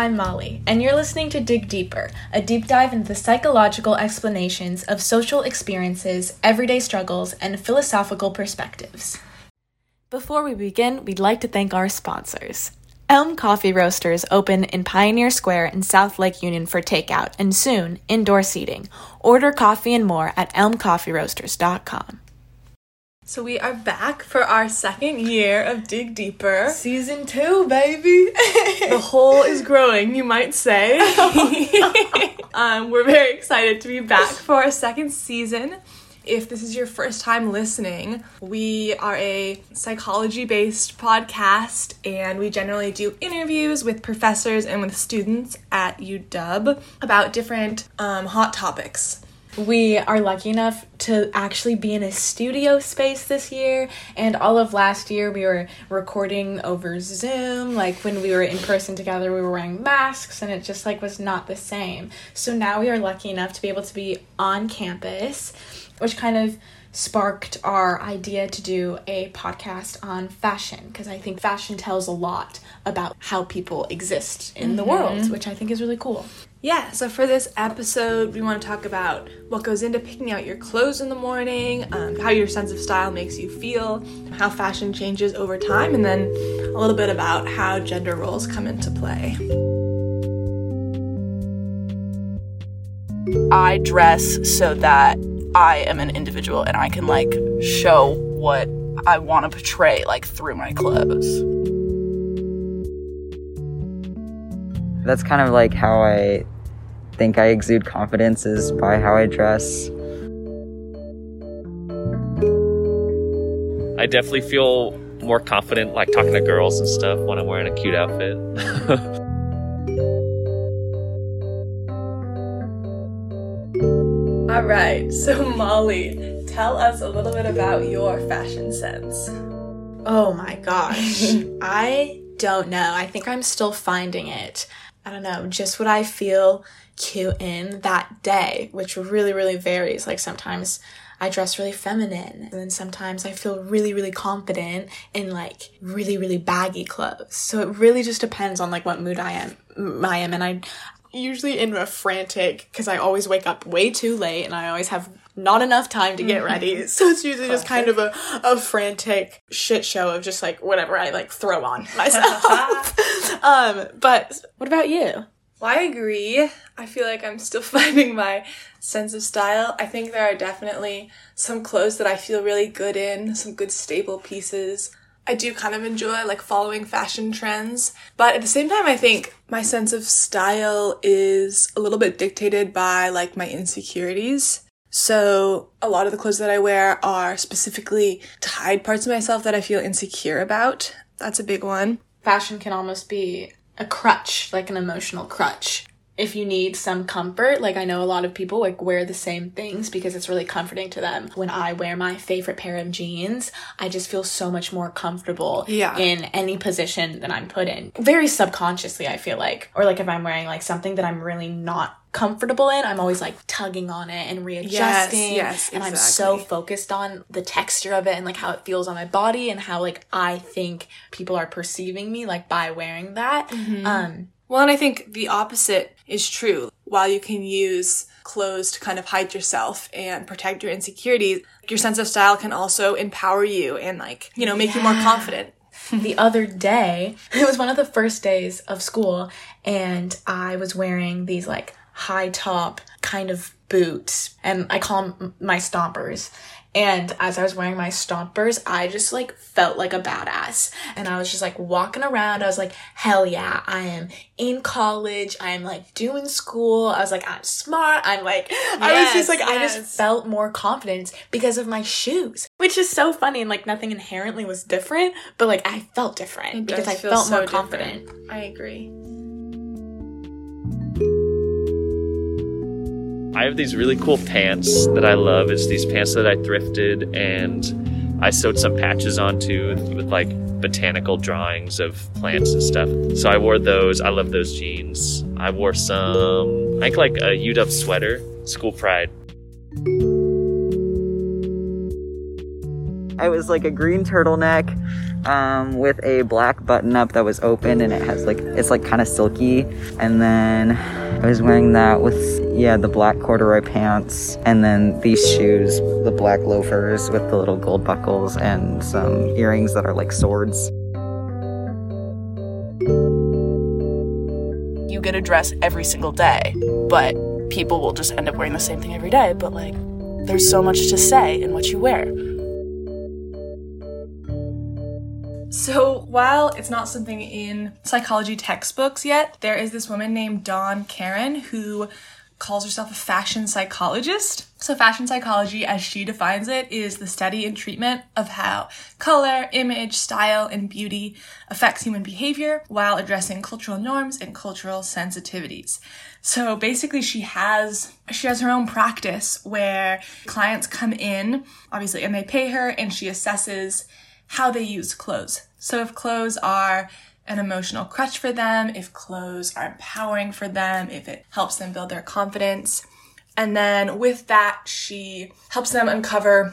I'm Molly, and you're listening to Dig Deeper, a deep dive into the psychological explanations of social experiences, everyday struggles, and philosophical perspectives. Before we begin, we'd like to thank our sponsors. Elm Coffee Roasters open in Pioneer Square in South Lake Union for takeout and soon indoor seating. Order coffee and more at elmcoffeeroasters.com. So we are back for our second year of Dig Deeper. Season two, baby. the hole is growing, you might say. um, we're very excited to be back for our second season. If this is your first time listening, we are a psychology based podcast and we generally do interviews with professors and with students at UW about different um, hot topics. We are lucky enough to actually be in a studio space this year, and all of last year we were recording over Zoom. Like when we were in person together, we were wearing masks, and it just like was not the same. So now we are lucky enough to be able to be on campus, which kind of sparked our idea to do a podcast on fashion because I think fashion tells a lot about how people exist in mm-hmm. the world, which I think is really cool. Yeah, so for this episode, we want to talk about what goes into picking out your clothes in the morning, um, how your sense of style makes you feel, how fashion changes over time, and then a little bit about how gender roles come into play. I dress so that I am an individual and I can like show what I want to portray like through my clothes. That's kind of like how I think I exude confidence is by how I dress. I definitely feel more confident like talking to girls and stuff when I'm wearing a cute outfit. right, so Molly, tell us a little bit about your fashion sense. Oh my gosh. I don't know. I think I'm still finding it. I don't know, just what I feel cute in that day, which really, really varies. Like sometimes I dress really feminine, and then sometimes I feel really, really confident in like really, really baggy clothes. So it really just depends on like what mood I am. I am, and I usually in a frantic because I always wake up way too late and I always have not enough time to get ready. So it's usually just kind of a, a frantic shit show of just like whatever I like throw on myself. um, but what about you? Well, I agree. I feel like I'm still finding my sense of style. I think there are definitely some clothes that I feel really good in, some good staple pieces. I do kind of enjoy like following fashion trends, but at the same time, I think my sense of style is a little bit dictated by like my insecurities. So a lot of the clothes that I wear are specifically hide parts of myself that I feel insecure about. That's a big one. Fashion can almost be a crutch, like an emotional crutch if you need some comfort, like I know a lot of people like wear the same things because it's really comforting to them. When I wear my favorite pair of jeans, I just feel so much more comfortable yeah. in any position that I'm put in. Very subconsciously, I feel like. Or like if I'm wearing like something that I'm really not comfortable in, I'm always like tugging on it and readjusting. Yes, yes, and I'm so focused on the texture of it and like how it feels on my body and how like I think people are perceiving me like by wearing that. Mm-hmm. Um well, and I think the opposite is true. While you can use clothes to kind of hide yourself and protect your insecurities, your sense of style can also empower you and like, you know, make yeah. you more confident. the other day, it was one of the first days of school and I was wearing these like high top kind of boots and I call them my stompers. And as I was wearing my stompers, I just like felt like a badass. And I was just like walking around. I was like, hell yeah, I am in college. I am like doing school. I was like, I'm smart. I'm like, yes, I was just like, yes. I just felt more confidence because of my shoes, which is so funny. And like nothing inherently was different, but like I felt different because I felt so more confident. Different. I agree. I have these really cool pants that I love. It's these pants that I thrifted and I sewed some patches onto with like botanical drawings of plants and stuff. So I wore those. I love those jeans. I wore some, I think like a UW sweater, school pride. I was like a green turtleneck um, with a black button up that was open and it has like it's like kind of silky. And then I was wearing that with yeah the black corduroy pants and then these shoes, the black loafers with the little gold buckles and some earrings that are like swords. You get a dress every single day, but people will just end up wearing the same thing every day. But like, there's so much to say in what you wear. So, while it's not something in psychology textbooks yet, there is this woman named Dawnn Karen who calls herself a fashion psychologist. So, fashion psychology, as she defines it, is the study and treatment of how color, image, style, and beauty affects human behavior while addressing cultural norms and cultural sensitivities. So basically she has she has her own practice where clients come in, obviously, and they pay her and she assesses how they use clothes. So if clothes are an emotional crutch for them, if clothes are empowering for them, if it helps them build their confidence. And then with that, she helps them uncover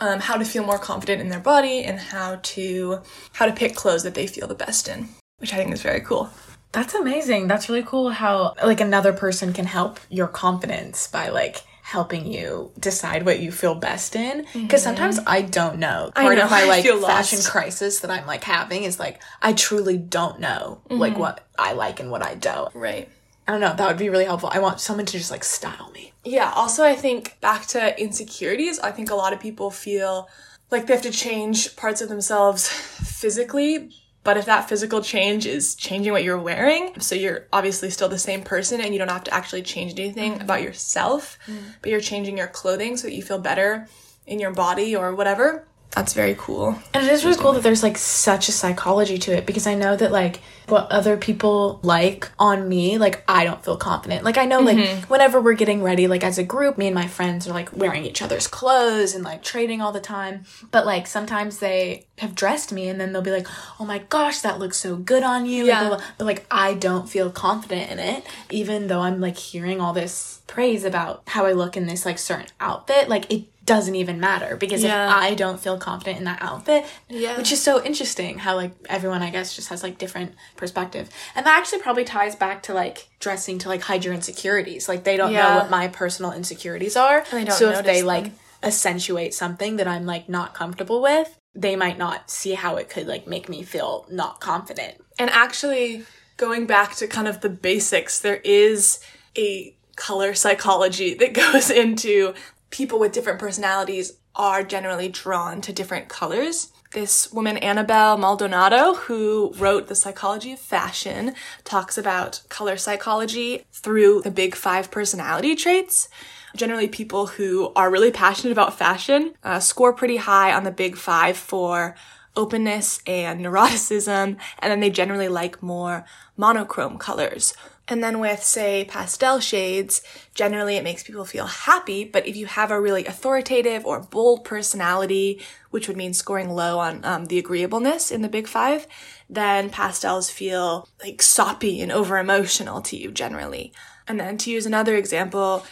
um, how to feel more confident in their body and how to how to pick clothes that they feel the best in, which I think is very cool. That's amazing. That's really cool how like another person can help your confidence by like helping you decide what you feel best in because mm-hmm. sometimes I don't know. I Part know, of my I like fashion crisis that I'm like having is like I truly don't know like mm-hmm. what I like and what I don't. Right. I don't know. That would be really helpful. I want someone to just like style me. Yeah, also I think back to insecurities, I think a lot of people feel like they have to change parts of themselves physically, but if that physical change is changing what you're wearing, so you're obviously still the same person and you don't have to actually change anything mm-hmm. about yourself, mm. but you're changing your clothing so that you feel better in your body or whatever. That's very cool. And it is really cool that there's like such a psychology to it because I know that like what other people like on me, like I don't feel confident. Like I know like mm-hmm. whenever we're getting ready, like as a group, me and my friends are like wearing each other's clothes and like trading all the time. But like sometimes they have dressed me and then they'll be like, oh my gosh, that looks so good on you. Yeah. Like, blah, blah. But like I don't feel confident in it, even though I'm like hearing all this praise about how I look in this like certain outfit. Like it doesn't even matter because Yeah. if I don't feel confident in that outfit, Yeah. which is so interesting how like everyone I guess just has like different perspective. And that actually probably ties back to like dressing to like hide your insecurities. Like they don't know what my personal insecurities are. so if they notice like accentuate something that I'm like not comfortable with, they might not see how it could like make me feel not confident. And actually, going back to kind of the basics, there is a color psychology that goes into people with different personalities are generally drawn to different colors. This woman, Annabelle Maldonado, who wrote The Psychology of Fashion, talks about color psychology through the big five personality traits. Generally, people who are really passionate about fashion uh, score pretty high on the big five for openness and neuroticism, and then they generally like more monochrome colors. And then with, say, pastel shades, generally it makes people feel happy, but if you have a really authoritative or bold personality, which would mean scoring low on um, the agreeableness in the big five, then pastels feel like soppy and over emotional to you generally. And then to use another example,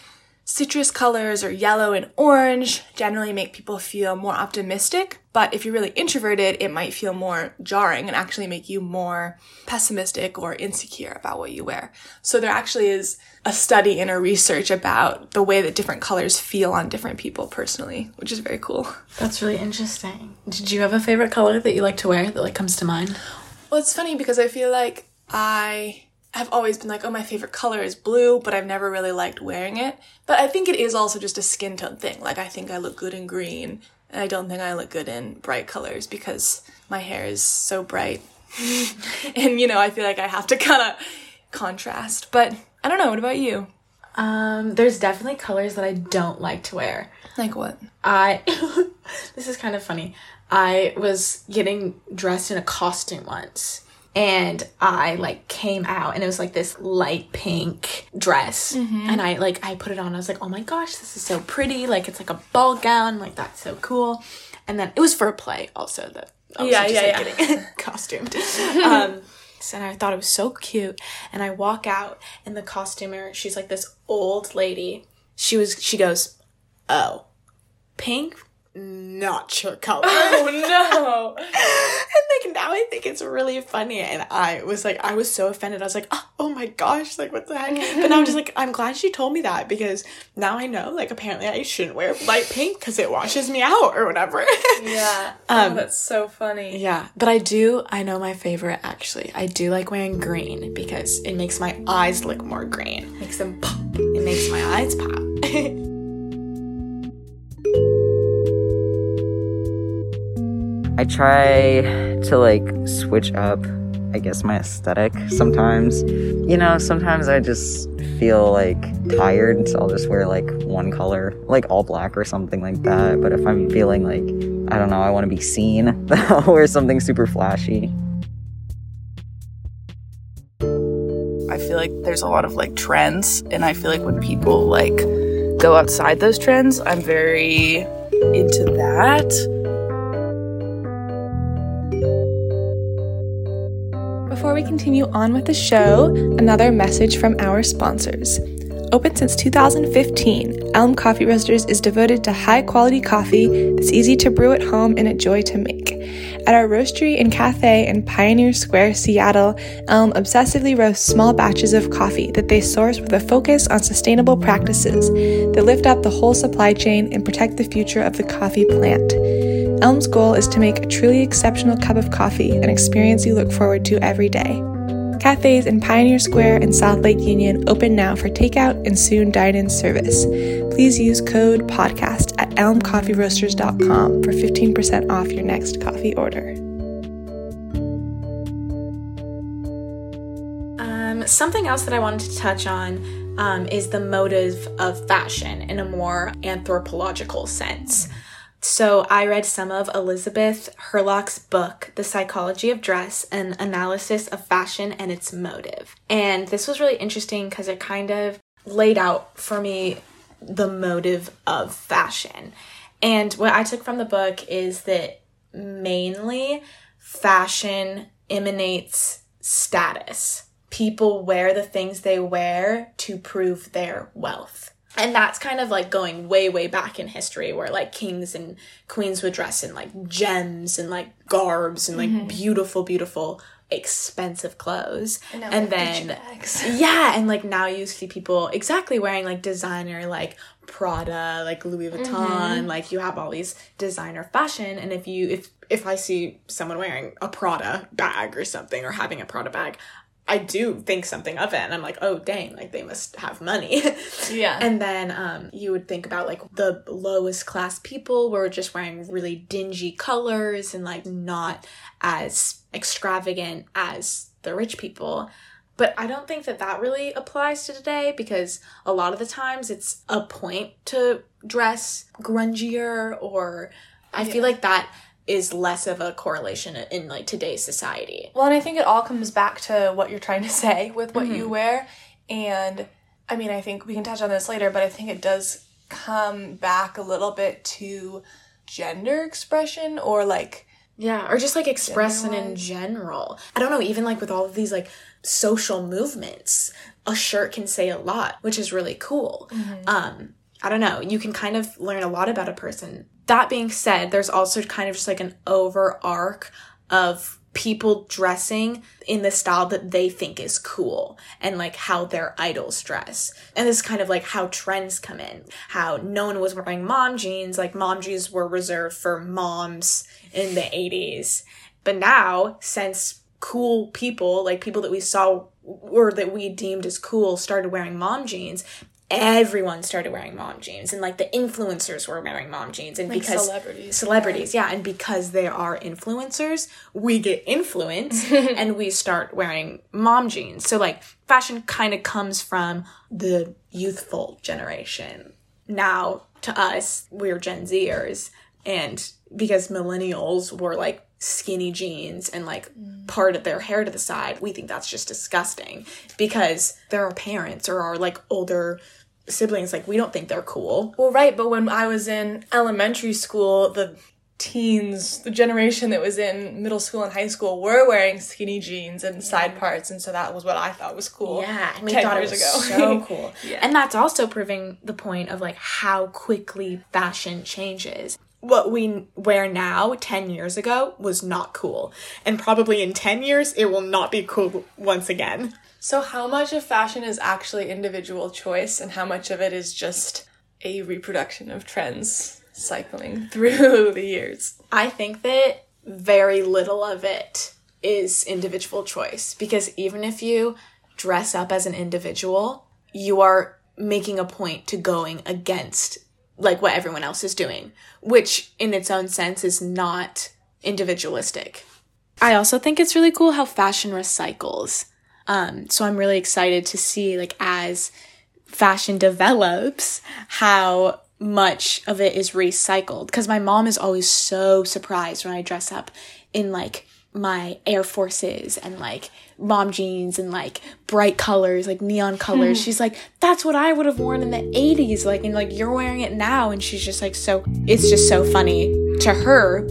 citrus colors or yellow and orange generally make people feel more optimistic, but if you're really introverted, it might feel more jarring and actually make you more pessimistic or insecure about what you wear. So there actually is a study and a research about the way that different colors feel on different people personally, which is very cool. That's really interesting. Did you have a favorite color that you like to wear that like comes to mind? Well, it's funny because I feel like I have always been like, oh, my favorite color is blue, but I've never really liked wearing it. But I think it is also just a skin tone thing. Like, I think I look good in green, and I don't think I look good in bright colors because my hair is so bright. and, you know, I feel like I have to kind of contrast. But I don't know. What about you? Um, there's definitely colors that I don't like to wear. Like what? I this is kind of funny. I was getting dressed in a costume once and I like came out and it was like this light pink dress. And I like I put it on. I was like oh my gosh this is so pretty. Like it's like a ball gown. Like that's so cool. And then it was for a play also that I was Yeah, just, yeah, like, yeah. getting costumed. Um and I thought it was so cute. And I walk out and the costumer. She's like this old lady. She was she goes oh pink not your color Oh, no. and like now I think it's really funny. And I was like, I was so offended. I was like, oh, oh my gosh, like what the heck? But now I'm just like, I'm glad she told me that because now I know, like, apparently I shouldn't wear light pink because it washes me out or whatever. Yeah. Um, oh, that's so funny. yeah, but I do, I know my favorite actually. I do like wearing green because it makes my eyes look more green, makes them pop. It makes my eyes pop. I try to like switch up, I guess, my aesthetic sometimes. You know, sometimes I just feel like tired, so I'll just wear like one color, like all black or something like that. But if I'm feeling like, I don't know, I want to be seen, I'll wear something super flashy. I feel like there's a lot of like trends, and I feel like when people like go outside those trends, I'm very into that. Before we continue on with the show, another message from our sponsors. Open since 2015, Elm Coffee Roasters is devoted to high quality coffee that's easy to brew at home and a joy to make. At our roastery and cafe in Pioneer Square, Seattle, Elm obsessively roasts small batches of coffee that they source with a focus on sustainable practices that lift up the whole supply chain and protect the future of the coffee plant. Elm's goal is to make a truly exceptional cup of coffee an experience you look forward to every day. Cafes in Pioneer Square and South Lake Union open now for takeout and soon dine in service. Please use code PODCAST at elmcoffeeroasters.com for 15% off your next coffee order. Um, something else that I wanted to touch on um, is the motive of fashion in a more anthropological sense. So, I read some of Elizabeth Hurlock's book, The Psychology of Dress An Analysis of Fashion and Its Motive. And this was really interesting because it kind of laid out for me the motive of fashion. And what I took from the book is that mainly fashion emanates status. People wear the things they wear to prove their wealth. And that's kind of like going way, way back in history where like kings and queens would dress in like gems and like garbs and like beautiful, beautiful, expensive clothes. And, then, yeah, and like now you see people exactly wearing like designer, like Prada, like Louis Vuitton, like you have all these designer fashion. And if you, if, if I see someone wearing a Prada bag or something or having a Prada bag, I do think something of it and I'm like, oh dang, like they must have money. Yeah. and then um you would think about like the lowest class people were just wearing really dingy colors and like not as extravagant as the rich people. But I don't think that that really applies to today because a lot of the times it's a point to dress grungier or I feel like that is less of a correlation in like today's society. Well, and I think it all comes back to what you're trying to say with what you wear. And I mean, I think we can touch on this later, but I think it does come back a little bit to gender expression or like Yeah, or just like expressing in general. I don't know, even like with all of these like social movements, a shirt can say a lot, which is really cool. Um, I don't know, you can kind of learn a lot about a person. That being said, there's also kind of just like an over arc of people dressing in the style that they think is cool and like how their idols dress. And this is kind of like how trends come in. How no one was wearing mom jeans, like mom jeans were reserved for moms in the 80s. But now, since cool people, like people that we saw or that we deemed as cool, started wearing mom jeans, everyone started wearing mom jeans. And like the influencers were wearing mom jeans. And because celebrities. celebrities, yeah. And because they are influencers, we get influenced and we start wearing mom jeans. So like fashion kind of comes from the youthful generation. Now to us, we're Gen Zers. And because millennials were like skinny jeans and like mm. part of their hair to the side, we think that's just disgusting because there are parents or our like older siblings, like we don't think they're cool. Well, right, but when I was in elementary school, the teens, the generation that was in middle school and high school were wearing skinny jeans and side parts, and so that was what I thought was cool. Yeah, and we 10 thought it years was ago. so cool. yeah. And that's also proving the point of like how quickly fashion changes. What we wear now 10 years ago was not cool. And probably in 10 years, it will not be cool once again. So, how much of fashion is actually individual choice, and how much of it is just a reproduction of trends cycling through the years? I think that very little of it is individual choice because even if you dress up as an individual, you are making a point to going against like what everyone else is doing, which in its own sense is not individualistic. I also think it's really cool how fashion recycles. Um, so I'm really excited to see like as fashion develops how much of it is recycled because my mom is always so surprised when I dress up in like my Air Forces and like mom jeans and like bright colors, like neon colors. Hmm. She's like, that's what I would have worn in the 80s. Like, and like you're wearing it now. And she's just like, so it's just so funny to her.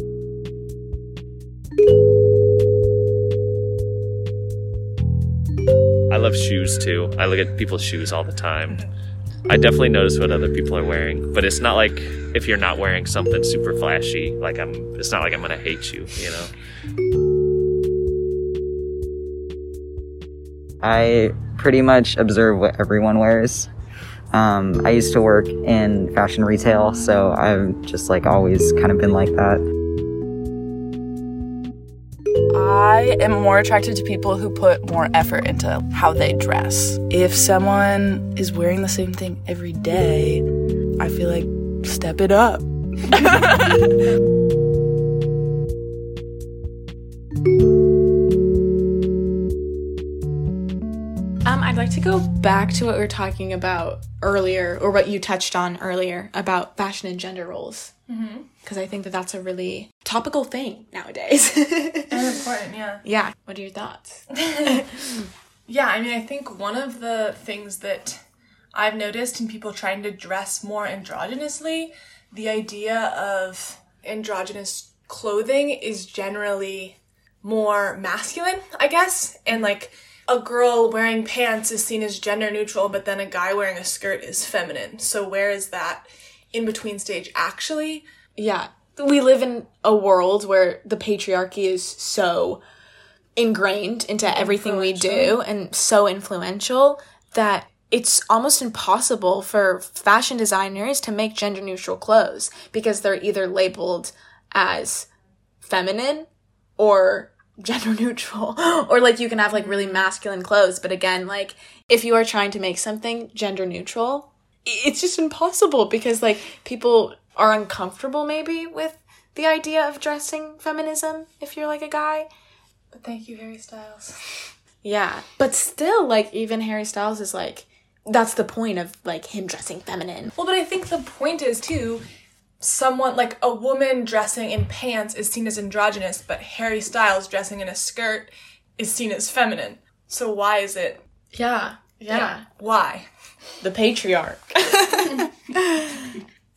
I love shoes too. I look at people's shoes all the time. I definitely notice what other people are wearing, but it's not like if you're not wearing something super flashy, like I'm it's not like I'm going to hate you, you know. I pretty much observe what everyone wears. Um, I used to work in fashion retail, so I've just like always kind of been like that. I am more attracted to people who put more effort into how they dress. If someone is wearing the same thing every day, I feel like step it up. like to go back to what we were talking about earlier, or what you touched on earlier about fashion and gender roles. Mm-hmm. Because I think that that's a really topical thing nowadays. And important, yeah. yeah. What are your thoughts? Yeah, I mean, I think one of the things that I've noticed in people trying to dress more androgynously, the idea of androgynous clothing is generally more masculine, I guess. And like a girl wearing pants is seen as gender neutral, but then a guy wearing a skirt is feminine. So where is that in between stage actually? Yeah. We live in a world where the patriarchy is so ingrained into everything we do and so influential that it's almost impossible for fashion designers to make gender neutral clothes because they're either labeled as feminine or gender neutral. Or like you can have like really mm. masculine clothes but again like if you are trying to make something gender neutral it's just impossible because like people are uncomfortable maybe with the idea of dressing feminism if you're like a guy. But thank you, Harry Styles. yeah but still like even harry styles is like that's the point of like him dressing feminine. Well, but I think the point is too, someone like a woman dressing in pants is seen as androgynous, but Harry Styles dressing in a skirt is seen as feminine. So why is it? yeah yeah Why? the patriarch.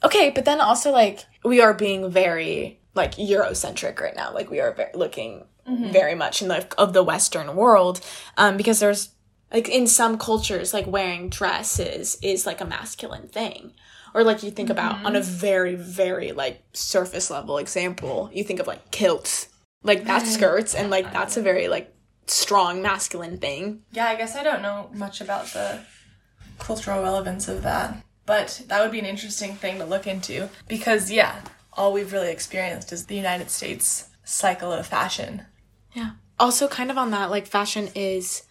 okay, but then also like we are being very like Eurocentric right now. Like we are ve- looking very much in the of the Western world, um, because there's like in some cultures like wearing dresses is like a masculine thing. Or like you think about on a mm-hmm. very very like surface level example, you think of like kilts, like that's skirts, and like that's a very like strong masculine thing. Yeah, I guess I don't know much about the cultural relevance of that, but that would be an interesting thing to look into because yeah, all we've really experienced is the United States cycle of fashion. Yeah. Also, kind of on that, like fashion is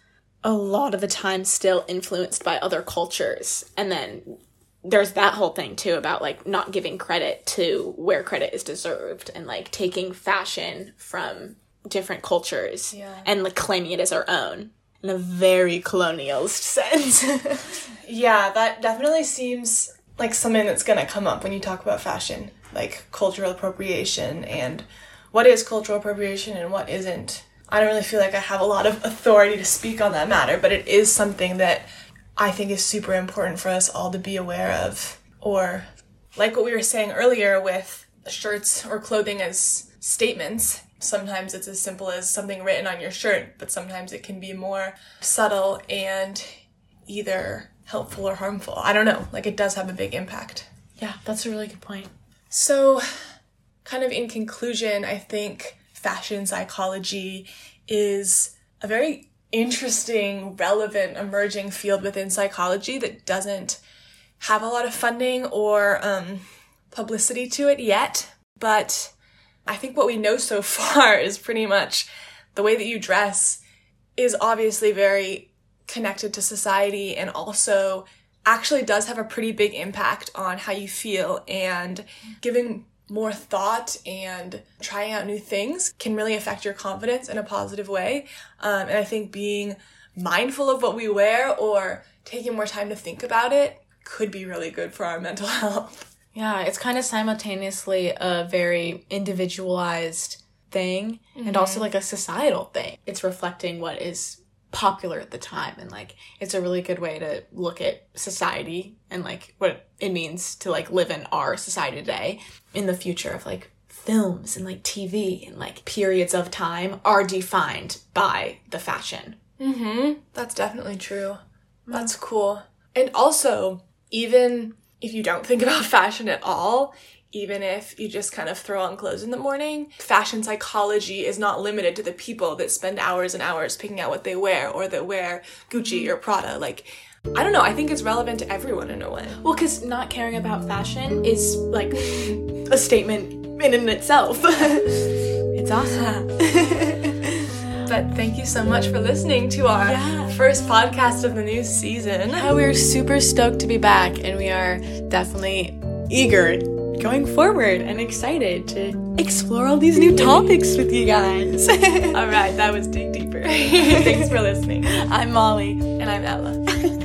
a lot of the time still influenced by other cultures. And then there's that whole thing too about like not giving credit to where credit is deserved and like taking fashion from different cultures Yeah. and like claiming it as our own in a very colonialist sense. Yeah, that definitely seems like something that's going to come up when you talk about fashion, like cultural appropriation and what is cultural appropriation and what isn't. I don't really feel like I have a lot of authority to speak on that matter, but it is something that I think is super important for us all to be aware of. Or, like what we were saying earlier with shirts or clothing as statements, sometimes it's as simple as something written on your shirt, but sometimes it can be more subtle and either helpful or harmful. I don't know. Like it does have a big impact. yeah, that's a really good point. So, kind of in conclusion, I think fashion psychology is a very interesting, relevant, emerging field within psychology that doesn't have a lot of funding or um, publicity to it yet. But I think what we know so far is pretty much the way that you dress is obviously very connected to society and also actually does have a pretty big impact on how you feel and giving more thought and trying out new things can really affect your confidence in a positive way. Um, and I think being mindful of what we wear or taking more time to think about it could be really good for our mental health. Yeah, it's kind of simultaneously a very individualized thing mm-hmm. and also like a societal thing. It's reflecting what is popular at the time and like it's a really good way to look at society and like what it means to like live in our society today in the future of like films and like TV and like periods of time are defined by the fashion. Mhm. That's definitely true. That's cool. And also, even if you don't think about fashion at all, even if you just kind of throw on clothes in the morning. Fashion psychology is not limited to the people that spend hours and hours picking out what they wear or that wear Gucci mm. or Prada. Like, I don't know, I think it's relevant to everyone in a way. Well, because not caring about fashion is like a statement in and itself. it's awesome. but thank you so much for listening to our yeah. first podcast of the new season. Yeah, we're super stoked to be back, and we are definitely eager going forward and excited to explore all these new topics with you guys. all right, that was Dig Deeper. Thanks for listening. I'm Molly. And I'm Ella.